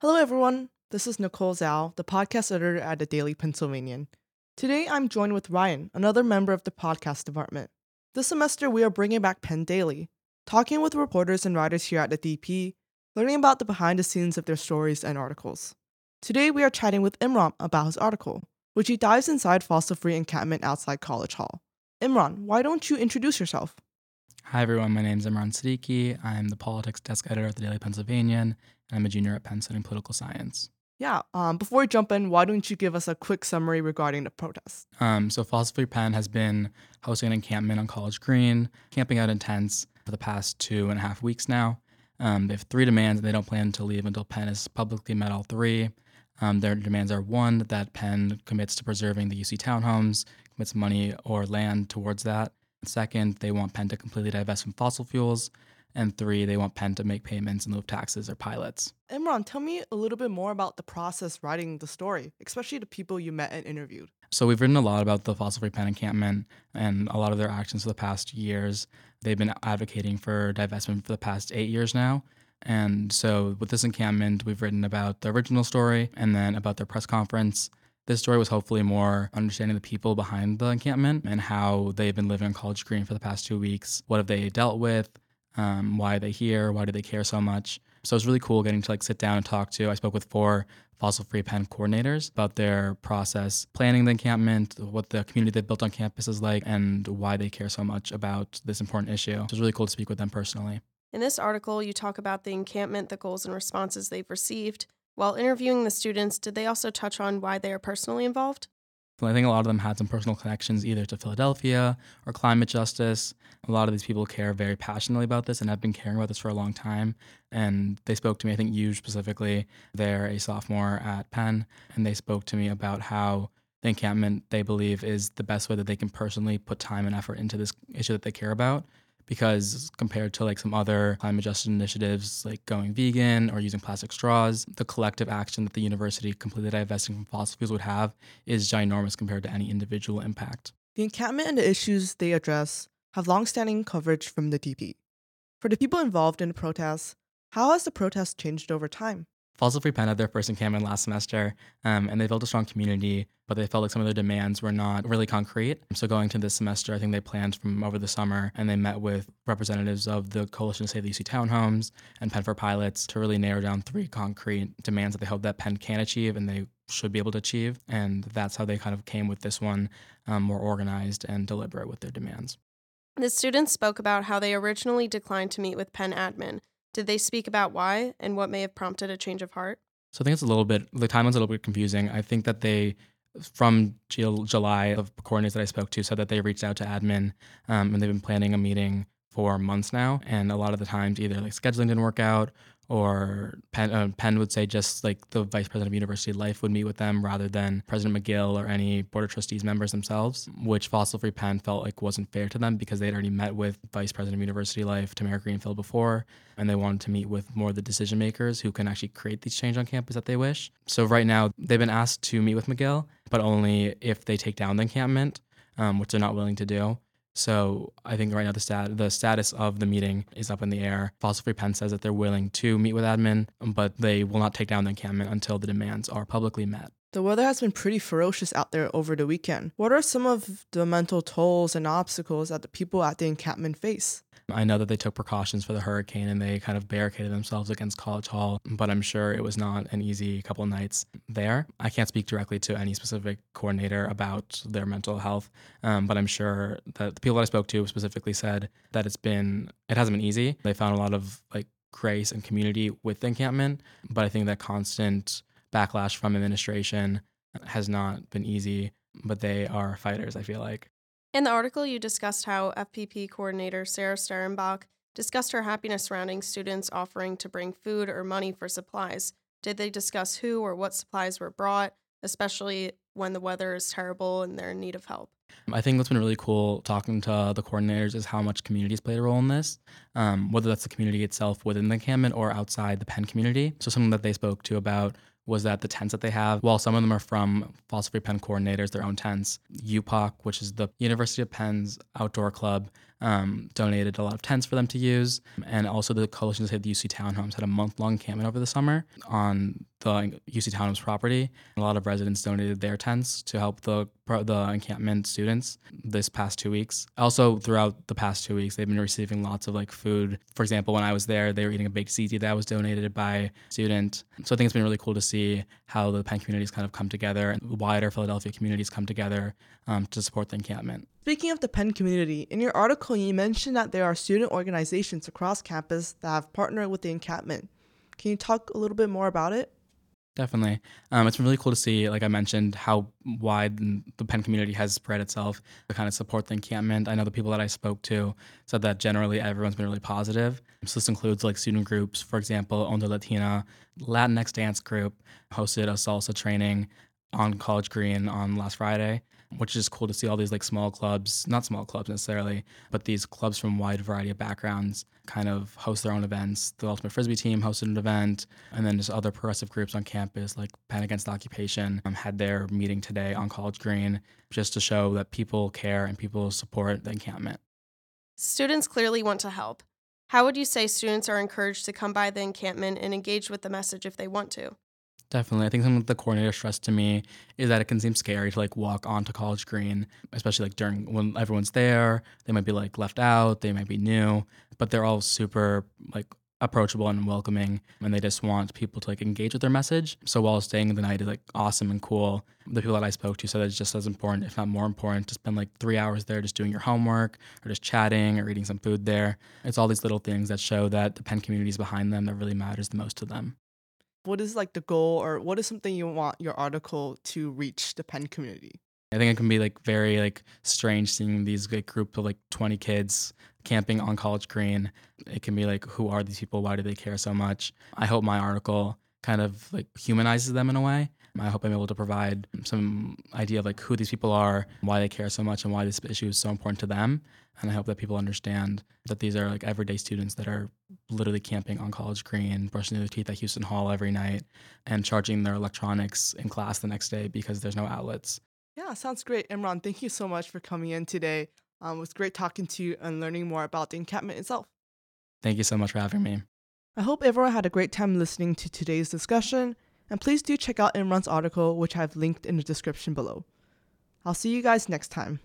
Hello, everyone. This is Nicole Zhao, the podcast editor at the Daily Pennsylvanian. Today, I'm joined with Ryan, another member of the podcast department. This semester, we are bringing back Penn Daily, talking with reporters and writers here at the DP, learning about the behind the scenes of their stories and articles. Today, we are chatting with Imran about his article, which he dives inside fossil free encampment outside College Hall. Imran, why don't you introduce yourself? Hi, everyone. My name is Imran Siddiqui. I'm the politics desk editor at the Daily Pennsylvanian, and I'm a junior at Penn studying political science. Yeah, um, before we jump in, why don't you give us a quick summary regarding the protest? Um, so, Fossil Free Penn has been hosting an encampment on College Green, camping out in tents for the past two and a half weeks now. Um, they have three demands, and they don't plan to leave until Penn has publicly met all three. Um, their demands are one, that Penn commits to preserving the UC townhomes, commits money or land towards that. Second, they want Penn to completely divest from fossil fuels. And three, they want Penn to make payments in lieu of taxes or pilots. Imran, tell me a little bit more about the process writing the story, especially the people you met and interviewed. So we've written a lot about the fossil free Penn encampment and a lot of their actions for the past years. They've been advocating for divestment for the past eight years now. And so with this encampment, we've written about the original story and then about their press conference. This story was hopefully more understanding the people behind the encampment and how they've been living on College Green for the past two weeks. What have they dealt with? Um, why are they here? Why do they care so much? So it was really cool getting to like sit down and talk to. I spoke with four fossil free Penn coordinators about their process planning the encampment, what the community they built on campus is like, and why they care so much about this important issue. So it was really cool to speak with them personally. In this article, you talk about the encampment, the goals and responses they've received, while interviewing the students, did they also touch on why they are personally involved? I think a lot of them had some personal connections either to Philadelphia or climate justice. A lot of these people care very passionately about this and have been caring about this for a long time. And they spoke to me, I think you specifically, they're a sophomore at Penn, and they spoke to me about how the encampment they believe is the best way that they can personally put time and effort into this issue that they care about because compared to like some other climate justice initiatives like going vegan or using plastic straws, the collective action that the university completely divesting from fossil fuels would have is ginormous compared to any individual impact. The encampment and the issues they address have longstanding coverage from the DP. For the people involved in the protests, how has the protest changed over time? Fossil Free Penn had their first encampment last semester, um, and they built a strong community, but they felt like some of their demands were not really concrete. So going to this semester, I think they planned from over the summer, and they met with representatives of the Coalition to Save the UC Townhomes and Penn for Pilots to really narrow down three concrete demands that they hope that Penn can achieve and they should be able to achieve. And that's how they kind of came with this one um, more organized and deliberate with their demands. The students spoke about how they originally declined to meet with Penn admin, did they speak about why and what may have prompted a change of heart? So I think it's a little bit, the timeline's a little bit confusing. I think that they, from July, of coordinators that I spoke to said that they reached out to admin um, and they've been planning a meeting for months now. And a lot of the times, either like scheduling didn't work out or Penn, uh, Penn would say just like the vice president of University Life would meet with them rather than President Magill or any board of trustees members themselves, which Fossil Free Penn felt like wasn't fair to them because they'd already met with Vice President of University Life, Tamara Greenfield, before, and they wanted to meet with more of the decision makers who can actually create these change on campus that they wish. So right now, they've been asked to meet with Magill, but only if they take down the encampment, um, which they're not willing to do. So I think right now the stat the status of the meeting is up in the air. Fossil Free Penn says that they're willing to meet with admin, but they will not take down the encampment until the demands are publicly met. The weather has been pretty ferocious out there over the weekend. What are some of the mental tolls and obstacles that the people at the encampment face? I know that they took precautions for the hurricane and they kind of barricaded themselves against College Hall, but I'm sure it was not an easy couple nights there. I can't speak directly to any specific coordinator about their mental health, um, but I'm sure that the people that I spoke to specifically said that it's been, it hasn't been easy. They found a lot of like grace and community with the encampment, but I think that constant backlash from administration has not been easy, but they are fighters, I feel like. In the article, you discussed how FFP coordinator Sarah Sterenbach discussed her happiness surrounding students offering to bring food or money for supplies. Did they discuss who or what supplies were brought, especially when the weather is terrible and they're in need of help? I think what's been really cool talking to the coordinators is how much communities played a role in this, um, whether that's the community itself within the encampment or outside the Penn community. So, something that they spoke to about was that the tents that they have, while some of them are from Fossil Free Penn coordinators, their own tents, UPOC, which is the University of Penn's outdoor club, um, donated a lot of tents for them to use. And also, the Coalition to Save the UC Townhomes had a month long encampment over the summer on the UC Townhomes property. A lot of residents donated their tents to help the the encampment students this past two weeks. Also, throughout the past two weeks, they've been receiving lots of like food. For example, when I was there, they were eating a baked ziti that was donated by a student. So I think it's been really cool to see how the Penn communities kind of come together and wider Philadelphia communities come together um, to support the encampment. Speaking of the Penn community, in your article, you mentioned that there are student organizations across campus that have partnered with the encampment. Can you talk a little bit more about it? Definitely. Um, it's been really cool to see, like I mentioned, how wide the Penn community has spread itself to kind of support the encampment. I know the people that I spoke to said that generally everyone's been really positive. So this includes like student groups, for example, Onda Latina, Latinx dance group hosted a salsa training on College Green on last Friday which is cool to see all these like small clubs, not small clubs necessarily, but these clubs from wide variety of backgrounds kind of host their own events. The Ultimate Frisbee team hosted an event, and then just other progressive groups on campus like Penn Against Occupation um, had their meeting today on College Green just to show that people care and people support the encampment. Students clearly want to help. How would you say students are encouraged to come by the encampment and engage with the message if they want to? Definitely. I think something the coordinator stressed to me is that it can seem scary to like walk onto College Green, especially like during when everyone's there. They might be like left out, they might be new, but they're all super like approachable and welcoming and they just want people to like engage with their message. So while staying the night is like awesome and cool, the people that I spoke to said it's just as important, if not more important, to spend like three hours there just doing your homework or just chatting or eating some food there. It's all these little things that show that the Penn community is behind them that really matters the most to them what is like the goal or what is something you want your article to reach the Penn community? I think it can be like very like strange seeing these like group of like 20 kids camping on College Green. It can be like, who are these people? Why do they care so much? I hope my article kind of like humanizes them in a way. I hope I'm able to provide some idea of like who these people are, why they care so much, and why this issue is so important to them. And I hope that people understand that these are like everyday students that are literally camping on College Green, brushing their teeth at Houston Hall every night, and charging their electronics in class the next day because there's no outlets. Yeah, sounds great. Imran, thank you so much for coming in today. Um, it was great talking to you and learning more about the encampment itself. Thank you so much for having me. I hope everyone had a great time listening to today's discussion, and please do check out Imran's article, which I've linked in the description below. I'll see you guys next time.